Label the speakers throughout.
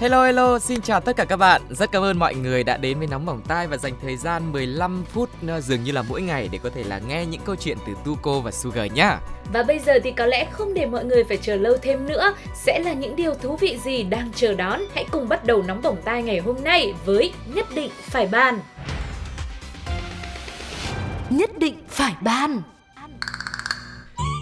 Speaker 1: Hello hello, xin chào tất cả các bạn. Rất cảm ơn mọi người đã đến với nóng bỏng tai và dành thời gian 15 phút dường như là mỗi ngày để có thể là nghe những câu chuyện từ Tuco và Sugar nhá.
Speaker 2: Và bây giờ thì có lẽ không để mọi người phải chờ lâu thêm nữa Sẽ là những điều thú vị gì đang chờ đón Hãy cùng bắt đầu nóng bỏng tai ngày hôm nay với Nhất định phải bàn Nhất định phải bàn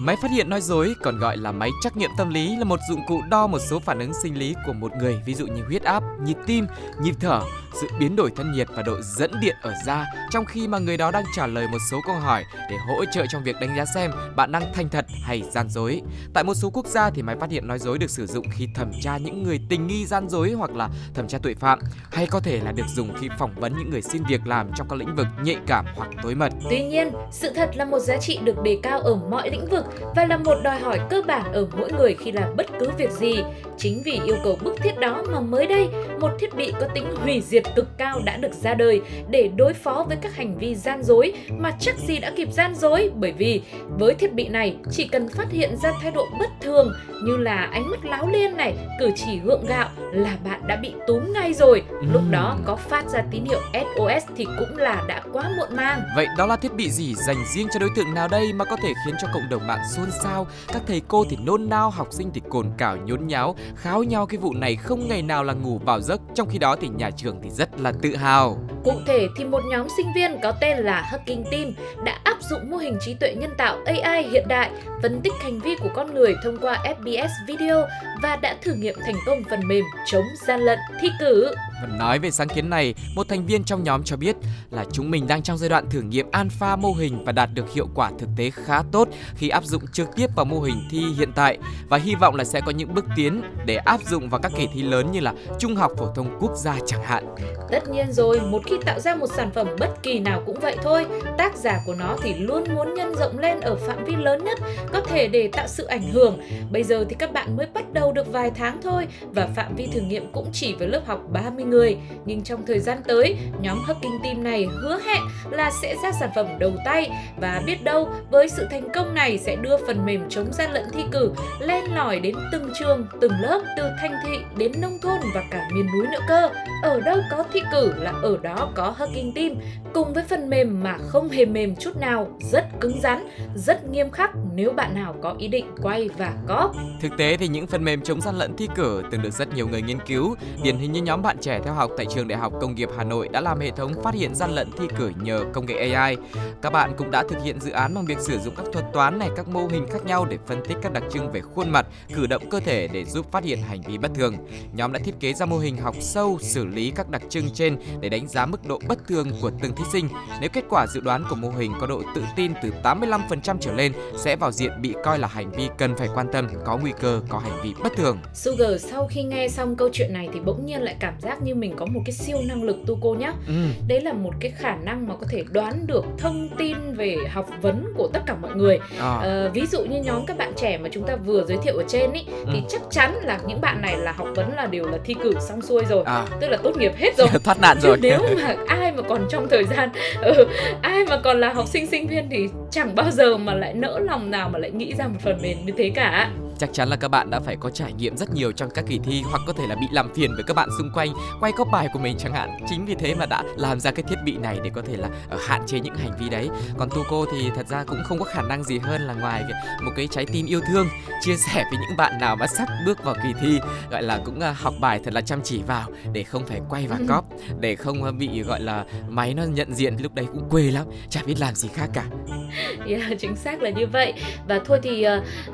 Speaker 1: Máy phát hiện nói dối, còn gọi là máy trắc nghiệm tâm lý là một dụng cụ đo một số phản ứng sinh lý của một người, ví dụ như huyết áp, nhịp tim, nhịp thở, sự biến đổi thân nhiệt và độ dẫn điện ở da, trong khi mà người đó đang trả lời một số câu hỏi để hỗ trợ trong việc đánh giá xem bạn đang thành thật hay gian dối. Tại một số quốc gia thì máy phát hiện nói dối được sử dụng khi thẩm tra những người tình nghi gian dối hoặc là thẩm tra tội phạm, hay có thể là được dùng khi phỏng vấn những người xin việc làm trong các lĩnh vực nhạy cảm hoặc tối mật.
Speaker 2: Tuy nhiên, sự thật là một giá trị được đề cao ở mọi lĩnh vực và là một đòi hỏi cơ bản ở mỗi người khi làm bất cứ việc gì. Chính vì yêu cầu bức thiết đó mà mới đây, một thiết bị có tính hủy diệt cực cao đã được ra đời để đối phó với các hành vi gian dối mà chắc gì đã kịp gian dối bởi vì với thiết bị này chỉ cần phát hiện ra thái độ bất thường như là ánh mắt láo liên này, cử chỉ gượng gạo là bạn đã bị túm ngay rồi. Lúc đó có phát ra tín hiệu SOS thì cũng là đã quá muộn màng.
Speaker 1: Vậy đó là thiết bị gì dành riêng cho đối tượng nào đây mà có thể khiến cho cộng đồng mạng xôn xao, các thầy cô thì nôn nao, học sinh thì cồn cào nhốn nháo, kháo nhau cái vụ này không ngày nào là ngủ vào giấc, trong khi đó thì nhà trường thì rất là tự hào.
Speaker 2: Cụ thể thì một nhóm sinh viên có tên là Hacking Team đã áp dụng mô hình trí tuệ nhân tạo AI hiện đại, phân tích hành vi của con người thông qua FBS Video và đã thử nghiệm thành công phần mềm chống gian lận thi cử.
Speaker 1: Nói về sáng kiến này, một thành viên trong nhóm cho biết là chúng mình đang trong giai đoạn thử nghiệm alpha mô hình và đạt được hiệu quả thực tế khá tốt khi áp dụng trực tiếp vào mô hình thi hiện tại và hy vọng là sẽ có những bước tiến để áp dụng vào các kỳ thi lớn như là Trung học phổ thông quốc gia chẳng hạn.
Speaker 2: Tất nhiên rồi, một khi tạo ra một sản phẩm bất kỳ nào cũng vậy thôi, tác giả của nó thì luôn muốn nhân rộng lên ở phạm vi lớn nhất có thể để tạo sự ảnh hưởng. Bây giờ thì các bạn mới bắt đầu được vài tháng thôi và phạm vi thử nghiệm cũng chỉ với lớp học 30 người. Nhưng trong thời gian tới, nhóm Hacking Team này hứa hẹn là sẽ ra sản phẩm đầu tay và biết đâu với sự thành công này sẽ đưa phần mềm chống gian lận thi cử lên lỏi đến từng trường, từng lớp từ thành thị đến nông thôn và cả miền núi nữa cơ. Ở đâu có thi cử là ở đó có Hacking Team cùng với phần mềm mà không hề mềm chút nào, rất cứng rắn, rất nghiêm khắc nếu bạn nào có ý định quay và có
Speaker 1: Thực tế thì những phần mềm chống gian lận thi cử từng được rất nhiều người nghiên cứu. Điển hình như nhóm bạn trẻ theo học tại trường Đại học Công nghiệp Hà Nội đã làm hệ thống phát hiện gian lận thi cử nhờ công nghệ AI. Các bạn cũng đã thực hiện dự án bằng việc sử dụng các thuật toán này, các mô hình khác nhau để phân tích các đặc trưng về khuôn mặt, cử động cơ thể để giúp phát hiện hành vi bất thường. Nhóm đã thiết kế ra mô hình học sâu xử lý các đặc trưng trên để đánh giá mức độ bất thường của từng thí sinh. Nếu kết quả dự đoán của mô hình có độ tự tin từ 85% trở lên sẽ vào diện bị coi là hành vi cần phải quan tâm, có nguy cơ có hành vi bất thường.
Speaker 2: Sugar sau khi nghe xong câu chuyện này thì bỗng nhiên lại cảm giác như mình có một cái siêu năng lực tu cô nhá.
Speaker 1: Ừ.
Speaker 2: Đấy là một cái khả năng mà có thể đoán được thông tin về học vấn của tất cả mọi người.
Speaker 1: À.
Speaker 2: Ờ, ví dụ như nhóm các bạn trẻ mà chúng ta vừa giới thiệu ở trên ý, thì
Speaker 1: Ừ.
Speaker 2: chắc chắn là những bạn này là học vấn là đều là thi cử xong xuôi rồi.
Speaker 1: À.
Speaker 2: Tức là tốt nghiệp hết rồi.
Speaker 1: thoát nạn
Speaker 2: Chứ
Speaker 1: rồi.
Speaker 2: nếu mà ai mà còn trong thời gian ừ, ai mà còn là học sinh sinh viên thì chẳng bao giờ mà lại nỡ lòng nào mà lại nghĩ ra một phần mềm như thế cả.
Speaker 1: Chắc chắn là các bạn đã phải có trải nghiệm rất nhiều trong các kỳ thi hoặc có thể là bị làm phiền với các bạn xung quanh quay cóp bài của mình chẳng hạn. Chính vì thế mà đã làm ra cái thiết bị này để có thể là ờ, hạn chế những hành vi đấy. Còn Tuco thì thật ra cũng không có khả năng gì hơn là ngoài một cái trái tim yêu thương chia sẻ với những bạn nào mà sắp bước vào kỳ thi gọi là cũng ờ, học bài thật là chăm chỉ vào để không phải quay và cóp để không ờ, bị gọi là máy nó nhận diện lúc đấy cũng quê lắm chả biết làm gì khác cả
Speaker 2: Yeah, chính xác là như vậy và thôi thì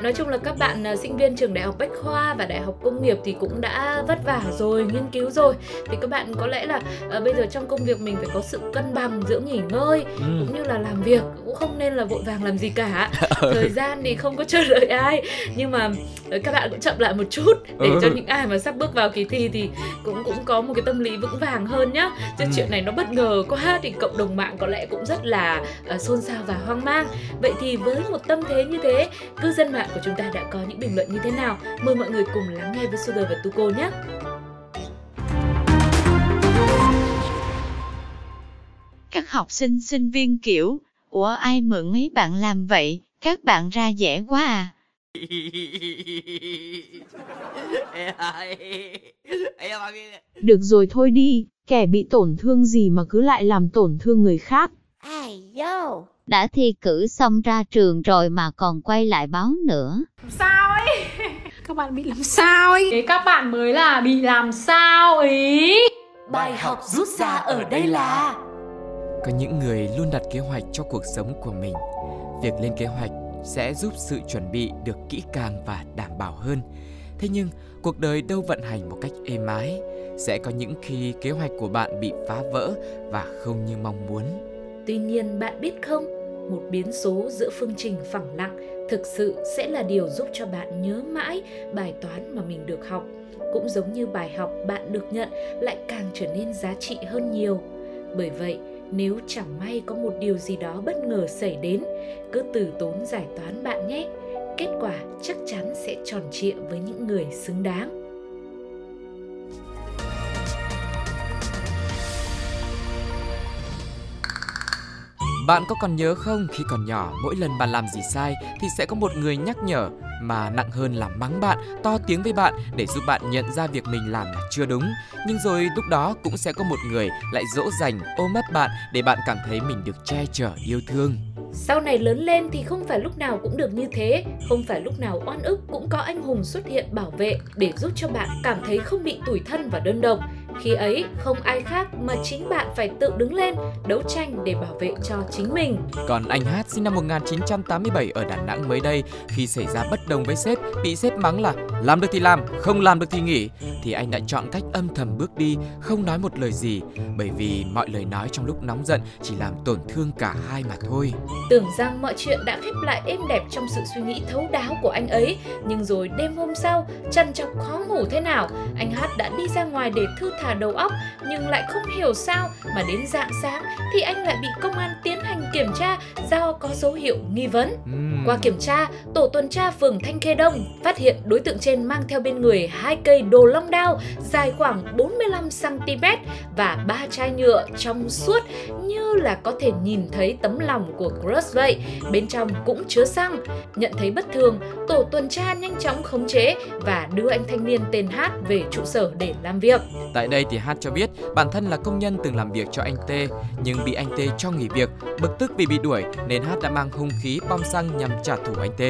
Speaker 2: nói chung là các bạn sinh viên trường đại học bách khoa và đại học công nghiệp thì cũng đã vất vả rồi nghiên cứu rồi thì các bạn có lẽ là ờ, bây giờ trong công việc mình phải có sự cân bằng giữa nghỉ ngơi
Speaker 1: ừ.
Speaker 2: cũng như là làm việc cũng không nên là vội vàng làm gì cả thời gian thì không có chờ đợi ai nhưng mà ờ, các bạn cũng chậm lại một chút để cho ừ. những ai mà sắp bước vào kỳ thi thì cũng cũng có một cái tâm lý vững vàng hơn nhá chứ ừ. chuyện này nó bất ngờ quá thì cộng đồng mạng có lẽ cũng rất là uh, xôn xao và hoang mang vậy thì với một tâm thế như thế cư dân mạng của chúng ta đã có những bình luận như thế nào mời mọi người cùng lắng nghe với Sugar và Tuko nhé
Speaker 3: các học sinh sinh viên kiểu, ủa ai mượn mấy bạn làm vậy, các bạn ra dễ quá à.
Speaker 4: Được rồi thôi đi, kẻ bị tổn thương gì mà cứ lại làm tổn thương người khác.
Speaker 3: Đã thi cử xong ra trường rồi mà còn quay lại báo nữa.
Speaker 5: Sao ấy? Các bạn bị làm sao ấy? Thế các bạn mới là bị làm sao ấy?
Speaker 6: Bài học rút ra ở đây là
Speaker 1: có những người luôn đặt kế hoạch cho cuộc sống của mình việc lên kế hoạch sẽ giúp sự chuẩn bị được kỹ càng và đảm bảo hơn thế nhưng cuộc đời đâu vận hành một cách êm ái sẽ có những khi kế hoạch của bạn bị phá vỡ và không như mong muốn
Speaker 2: tuy nhiên bạn biết không một biến số giữa phương trình phẳng lặng thực sự sẽ là điều giúp cho bạn nhớ mãi bài toán mà mình được học. Cũng giống như bài học bạn được nhận lại càng trở nên giá trị hơn nhiều. Bởi vậy, nếu chẳng may có một điều gì đó bất ngờ xảy đến, cứ từ tốn giải toán bạn nhé. Kết quả chắc chắn sẽ tròn trịa với những người xứng đáng.
Speaker 1: Bạn có còn nhớ không khi còn nhỏ mỗi lần bạn làm gì sai thì sẽ có một người nhắc nhở mà nặng hơn là mắng bạn, to tiếng với bạn để giúp bạn nhận ra việc mình làm là chưa đúng. Nhưng rồi lúc đó cũng sẽ có một người lại dỗ dành ôm ấp bạn để bạn cảm thấy mình được che chở yêu thương.
Speaker 2: Sau này lớn lên thì không phải lúc nào cũng được như thế, không phải lúc nào oan ức cũng có anh hùng xuất hiện bảo vệ để giúp cho bạn cảm thấy không bị tủi thân và đơn độc. Khi ấy, không ai khác mà chính bạn phải tự đứng lên, đấu tranh để bảo vệ cho chính mình.
Speaker 1: Còn anh Hát sinh năm 1987 ở Đà Nẵng mới đây, khi xảy ra bất đồng với sếp, bị sếp mắng là làm được thì làm, không làm được thì nghỉ, thì anh đã chọn cách âm thầm bước đi, không nói một lời gì, bởi vì mọi lời nói trong lúc nóng giận chỉ làm tổn thương cả hai mà thôi.
Speaker 2: Tưởng rằng mọi chuyện đã khép lại êm đẹp trong sự suy nghĩ thấu đáo của anh ấy, nhưng rồi đêm hôm sau, trần trọc khó ngủ thế nào, anh Hát đã đi ra ngoài để thư thả đầu óc nhưng lại không hiểu sao mà đến dạng sáng thì anh lại bị công an tiến hành kiểm tra do có dấu hiệu nghi vấn. Qua kiểm tra, tổ tuần tra phường Thanh Khê Đông phát hiện đối tượng trên mang theo bên người hai cây đồ long đao dài khoảng 45 cm và ba chai nhựa trong suốt như là có thể nhìn thấy tấm lòng của Crush vậy. Bên trong cũng chứa xăng. Nhận thấy bất thường, tổ tuần tra nhanh chóng khống chế và đưa anh thanh niên tên Hát về trụ sở để làm việc.
Speaker 1: Tại đây đây thì Hát cho biết bản thân là công nhân từng làm việc cho anh T nhưng bị anh T cho nghỉ việc. Bực tức vì bị đuổi nên Hát đã mang hung khí bom xăng nhằm trả thù anh T.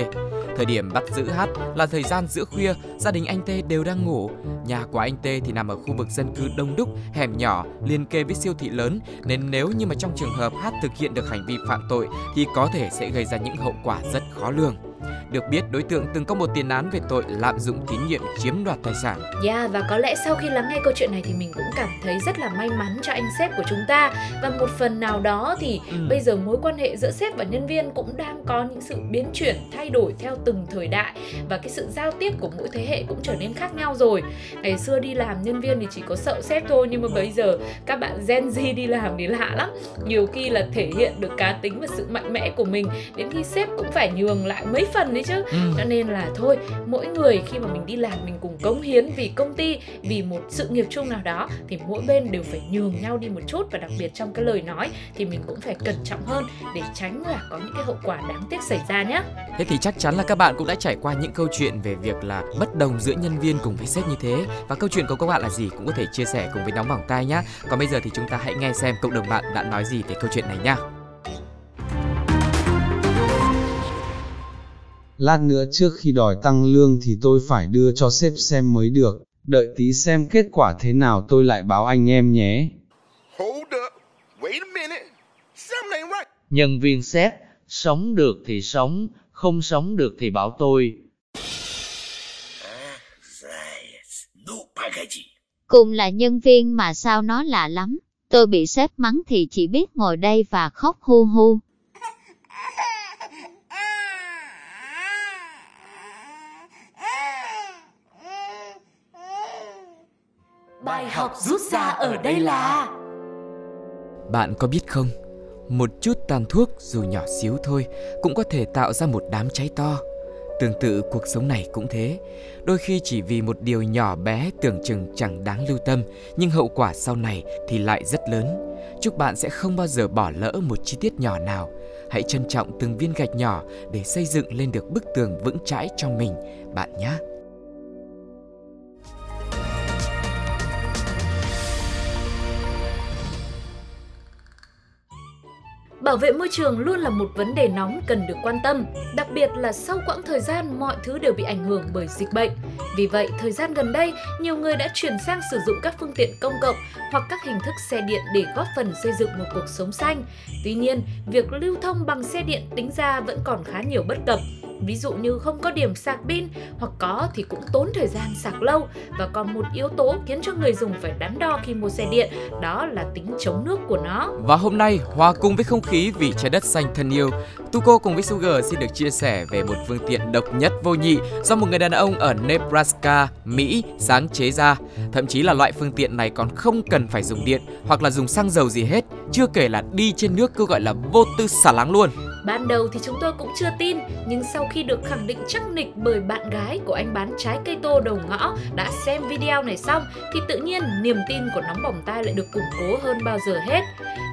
Speaker 1: Thời điểm bắt giữ Hát là thời gian giữa khuya, gia đình anh T đều đang ngủ. Nhà của anh T thì nằm ở khu vực dân cư đông đúc, hẻm nhỏ, liên kề với siêu thị lớn nên nếu như mà trong trường hợp Hát thực hiện được hành vi phạm tội thì có thể sẽ gây ra những hậu quả rất khó lường. Được biết, đối tượng từng có một tiền án về tội lạm dụng tín nhiệm chiếm đoạt tài sản.
Speaker 2: Yeah, dạ, và có lẽ sau khi lắng nghe câu chuyện này thì mình cũng cảm thấy rất là may mắn cho anh sếp của chúng ta và một phần nào đó thì ừ. bây giờ mối quan hệ giữa sếp và nhân viên cũng đang có những sự biến chuyển thay đổi theo từng thời đại và cái sự giao tiếp của mỗi thế hệ cũng trở nên khác nhau rồi. Ngày xưa đi làm nhân viên thì chỉ có sợ sếp thôi nhưng mà bây giờ các bạn Gen Z đi làm thì lạ lắm. Nhiều khi là thể hiện được cá tính và sự mạnh mẽ của mình đến khi sếp cũng phải nhường lại mấy phần đấy chứ. Ừ. cho nên là thôi mỗi người khi mà mình đi làm mình cùng cống hiến vì công ty vì một sự nghiệp chung nào đó thì mỗi bên đều phải nhường nhau đi một chút. Và đặc biệt trong cái lời nói thì mình cũng phải cẩn trọng hơn để tránh là có những cái hậu quả đáng tiếc xảy ra nhé
Speaker 1: thế thì chắc chắn là các bạn cũng đã trải qua những câu chuyện về việc là bất đồng giữa nhân viên cùng với sếp như thế. Và câu chuyện của các bạn là gì cũng có thể chia sẻ cùng với nóng bỏng tai nhé còn bây giờ thì chúng ta hãy nghe xem cộng đồng bạn đã nói gì về câu chuyện này nhé
Speaker 7: Lát nữa trước khi đòi tăng lương thì tôi phải đưa cho sếp xem mới được, đợi tí xem kết quả thế nào tôi lại báo anh em nhé.
Speaker 8: Nhân viên sếp, sống được thì sống, không sống được thì bảo tôi.
Speaker 3: Cùng là nhân viên mà sao nó lạ lắm, tôi bị sếp mắng thì chỉ biết ngồi đây và khóc hu hu.
Speaker 6: Bài học rút ra ở đây là
Speaker 1: Bạn có biết không, một chút tàn thuốc dù nhỏ xíu thôi cũng có thể tạo ra một đám cháy to. Tương tự cuộc sống này cũng thế, đôi khi chỉ vì một điều nhỏ bé tưởng chừng chẳng đáng lưu tâm, nhưng hậu quả sau này thì lại rất lớn. Chúc bạn sẽ không bao giờ bỏ lỡ một chi tiết nhỏ nào. Hãy trân trọng từng viên gạch nhỏ để xây dựng lên được bức tường vững chãi trong mình, bạn nhé.
Speaker 2: Bảo vệ môi trường luôn là một vấn đề nóng cần được quan tâm, đặc biệt là sau quãng thời gian mọi thứ đều bị ảnh hưởng bởi dịch bệnh. Vì vậy, thời gian gần đây, nhiều người đã chuyển sang sử dụng các phương tiện công cộng hoặc các hình thức xe điện để góp phần xây dựng một cuộc sống xanh. Tuy nhiên, việc lưu thông bằng xe điện tính ra vẫn còn khá nhiều bất cập ví dụ như không có điểm sạc pin hoặc có thì cũng tốn thời gian sạc lâu và còn một yếu tố khiến cho người dùng phải đắn đo khi mua xe điện đó là tính chống nước của nó.
Speaker 1: Và hôm nay, hòa cùng với không khí vì trái đất xanh thân yêu, Tuko cùng với Sugar xin được chia sẻ về một phương tiện độc nhất vô nhị do một người đàn ông ở Nebraska, Mỹ sáng chế ra. Thậm chí là loại phương tiện này còn không cần phải dùng điện hoặc là dùng xăng dầu gì hết, chưa kể là đi trên nước cứ gọi là vô tư xả láng luôn.
Speaker 2: Ban đầu thì chúng tôi cũng chưa tin, nhưng sau khi được khẳng định chắc nịch bởi bạn gái của anh bán trái cây tô đầu ngõ đã xem video này xong thì tự nhiên niềm tin của nóng bỏng tai lại được củng cố hơn bao giờ hết.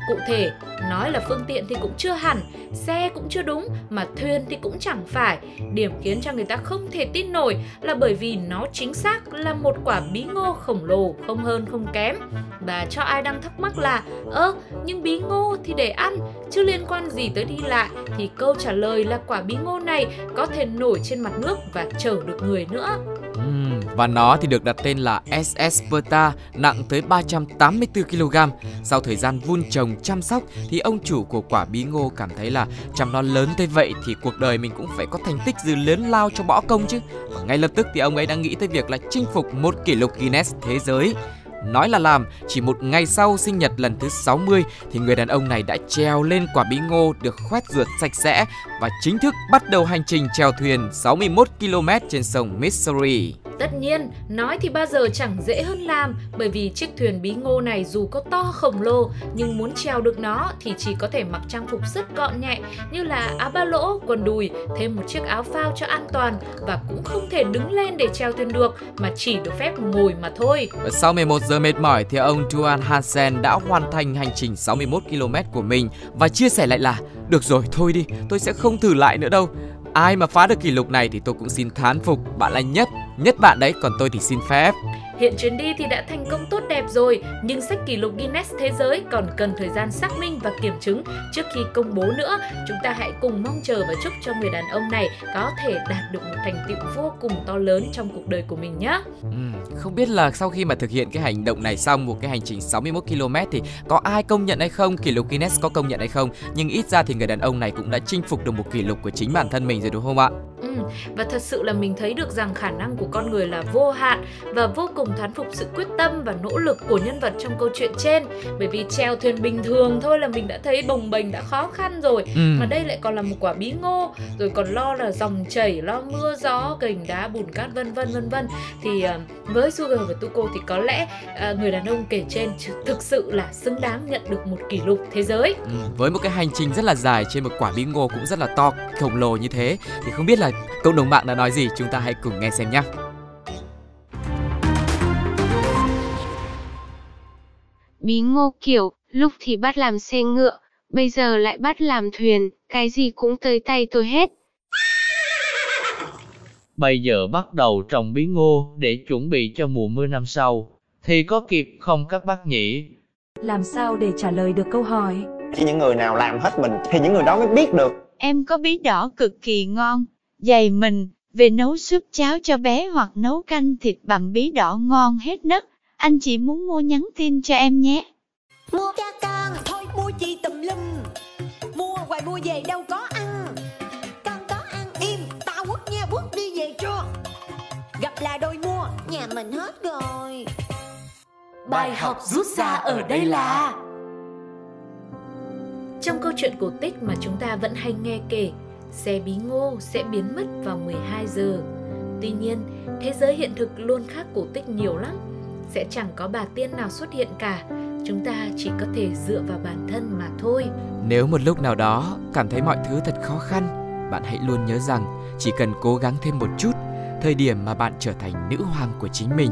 Speaker 2: Cụ thể, nói là phương tiện thì cũng chưa hẳn, xe cũng chưa đúng, mà thuyền thì cũng chẳng phải. Điểm khiến cho người ta không thể tin nổi là bởi vì nó chính xác là một quả bí ngô khổng lồ, không hơn không kém. Và cho ai đang thắc mắc là, ơ, nhưng bí ngô thì để ăn, chứ liên quan gì tới đi lại, thì câu trả lời là quả bí ngô này có thể nổi trên mặt nước và chở được người nữa.
Speaker 1: Uhm, và nó thì được đặt tên là SS Sperta, nặng tới 384 kg. Sau thời gian vun trồng chăm sóc thì ông chủ của quả bí ngô cảm thấy là chăm nó lớn tới vậy thì cuộc đời mình cũng phải có thành tích gì lớn lao cho bỏ công chứ. Và ngay lập tức thì ông ấy đã nghĩ tới việc là chinh phục một kỷ lục Guinness thế giới. Nói là làm, chỉ một ngày sau sinh nhật lần thứ 60 thì người đàn ông này đã treo lên quả bí ngô được khoét rượt sạch sẽ và chính thức bắt đầu hành trình chèo thuyền 61 km trên sông Missouri.
Speaker 2: Tất nhiên, nói thì bao giờ chẳng dễ hơn làm bởi vì chiếc thuyền bí ngô này dù có to khổng lồ nhưng muốn trèo được nó thì chỉ có thể mặc trang phục rất gọn nhẹ như là áo ba lỗ, quần đùi, thêm một chiếc áo phao cho an toàn và cũng không thể đứng lên để trèo thuyền được mà chỉ được phép ngồi mà thôi.
Speaker 1: Sau 11 giờ mệt mỏi thì ông Duan Hansen đã hoàn thành hành trình 61 km của mình và chia sẻ lại là được rồi thôi đi, tôi sẽ không thử lại nữa đâu. Ai mà phá được kỷ lục này thì tôi cũng xin thán phục, bạn là nhất, nhất bạn đấy, còn tôi thì xin phép.
Speaker 2: Hiện chuyến đi thì đã thành công tốt đẹp rồi, nhưng sách kỷ lục Guinness thế giới còn cần thời gian xác minh và kiểm chứng trước khi công bố nữa. Chúng ta hãy cùng mong chờ và chúc cho người đàn ông này có thể đạt được một thành tựu vô cùng to lớn trong cuộc đời của mình nhé.
Speaker 1: Ừ, không biết là sau khi mà thực hiện cái hành động này xong một cái hành trình 61 km thì có ai công nhận hay không, kỷ lục Guinness có công nhận hay không, nhưng ít ra thì người đàn ông này cũng đã chinh phục được một kỷ lục của chính bản thân mình rồi đúng không ạ?
Speaker 2: Và thật sự là mình thấy được rằng khả năng của con người là vô hạn và vô cùng thán phục sự quyết tâm và nỗ lực của nhân vật trong câu chuyện trên. Bởi vì treo thuyền bình thường thôi là mình đã thấy bồng bềnh đã khó khăn rồi. Ừ. mà đây lại còn là một quả bí ngô rồi còn lo là dòng chảy lo mưa gió gành đá bùn cát vân vân vân vân. Thì uh, với Sugar và Tuko thì có lẽ uh, người đàn ông kể trên thực sự là xứng đáng nhận được một kỷ lục thế giới.
Speaker 1: Ừ, với một cái hành trình rất là dài trên một quả bí ngô cũng rất là to khổng lồ như thế thì không biết là cộng đồng mạng đã nói gì chúng ta hãy cùng nghe xem nhé
Speaker 9: Bí ngô kiểu, lúc thì bắt làm xe ngựa, bây giờ lại bắt làm thuyền, cái gì cũng tới tay tôi hết.
Speaker 8: Bây giờ bắt đầu trồng bí ngô để chuẩn bị cho mùa mưa năm sau, thì có kịp không các bác nhỉ?
Speaker 10: Làm sao để trả lời được câu hỏi?
Speaker 11: Chỉ những người nào làm hết mình thì những người đó mới biết được.
Speaker 3: Em có bí đỏ cực kỳ ngon, dày mình, về nấu súp cháo cho bé hoặc nấu canh thịt bằng bí đỏ ngon hết nấc. Anh chỉ muốn mua nhắn tin cho em nhé.
Speaker 12: Mua cho con, thôi mua chi tùm lum. Mua hoài mua về đâu có ăn. Con có ăn im, tao quất nha, quất đi về cho. Gặp là đôi mua, nhà mình hết rồi.
Speaker 6: Bài học rút ra ở đây là
Speaker 2: Trong câu chuyện cổ tích mà chúng ta vẫn hay nghe kể, xe bí ngô sẽ biến mất vào 12 giờ. Tuy nhiên, thế giới hiện thực luôn khác cổ tích nhiều lắm sẽ chẳng có bà tiên nào xuất hiện cả. Chúng ta chỉ có thể dựa vào bản thân mà thôi.
Speaker 1: Nếu một lúc nào đó cảm thấy mọi thứ thật khó khăn, bạn hãy luôn nhớ rằng chỉ cần cố gắng thêm một chút, thời điểm mà bạn trở thành nữ hoàng của chính mình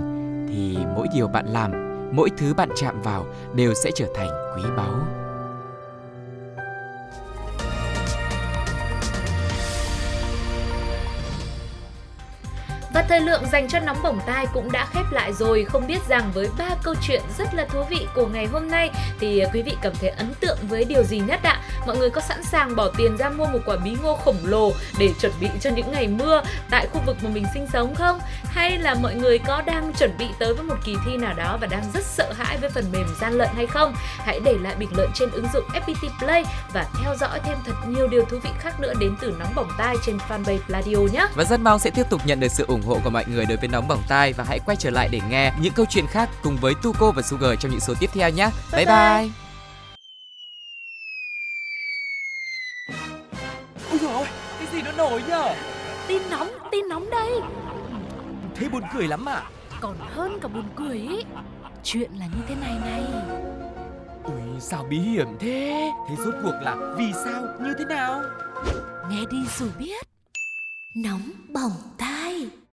Speaker 1: thì mỗi điều bạn làm, mỗi thứ bạn chạm vào đều sẽ trở thành quý báu.
Speaker 2: Và thời lượng dành cho nóng bỏng tai cũng đã khép lại rồi. Không biết rằng với ba câu chuyện rất là thú vị của ngày hôm nay, thì quý vị cảm thấy ấn tượng với điều gì nhất ạ? Mọi người có sẵn sàng bỏ tiền ra mua một quả bí ngô khổng lồ để chuẩn bị cho những ngày mưa tại khu vực mà mình sinh sống không? Hay là mọi người có đang chuẩn bị tới với một kỳ thi nào đó và đang rất sợ hãi với phần mềm gian lận hay không? Hãy để lại bình luận trên ứng dụng FPT Play và theo dõi thêm thật nhiều điều thú vị khác nữa đến từ nóng bỏng tai trên fanpage Radio nhé.
Speaker 1: Và rất mong sẽ tiếp tục nhận được sự ủng hộ của mọi người đối với nóng bỏng tai và hãy quay trở lại để nghe những câu chuyện khác cùng với Tuko và Sugar trong những số tiếp theo nhé. Bye bye. bye.
Speaker 13: Ôi dồi ôi, cái gì nó nổi nhở?
Speaker 6: Tin nóng, tin nóng đây.
Speaker 13: Thế buồn cười lắm à?
Speaker 6: Còn hơn cả buồn cười ý. Chuyện là như thế này này.
Speaker 13: Ui, sao bí hiểm thế? Thế rốt cuộc là vì sao, như thế nào?
Speaker 6: Nghe đi rồi biết. Nóng bỏng tai.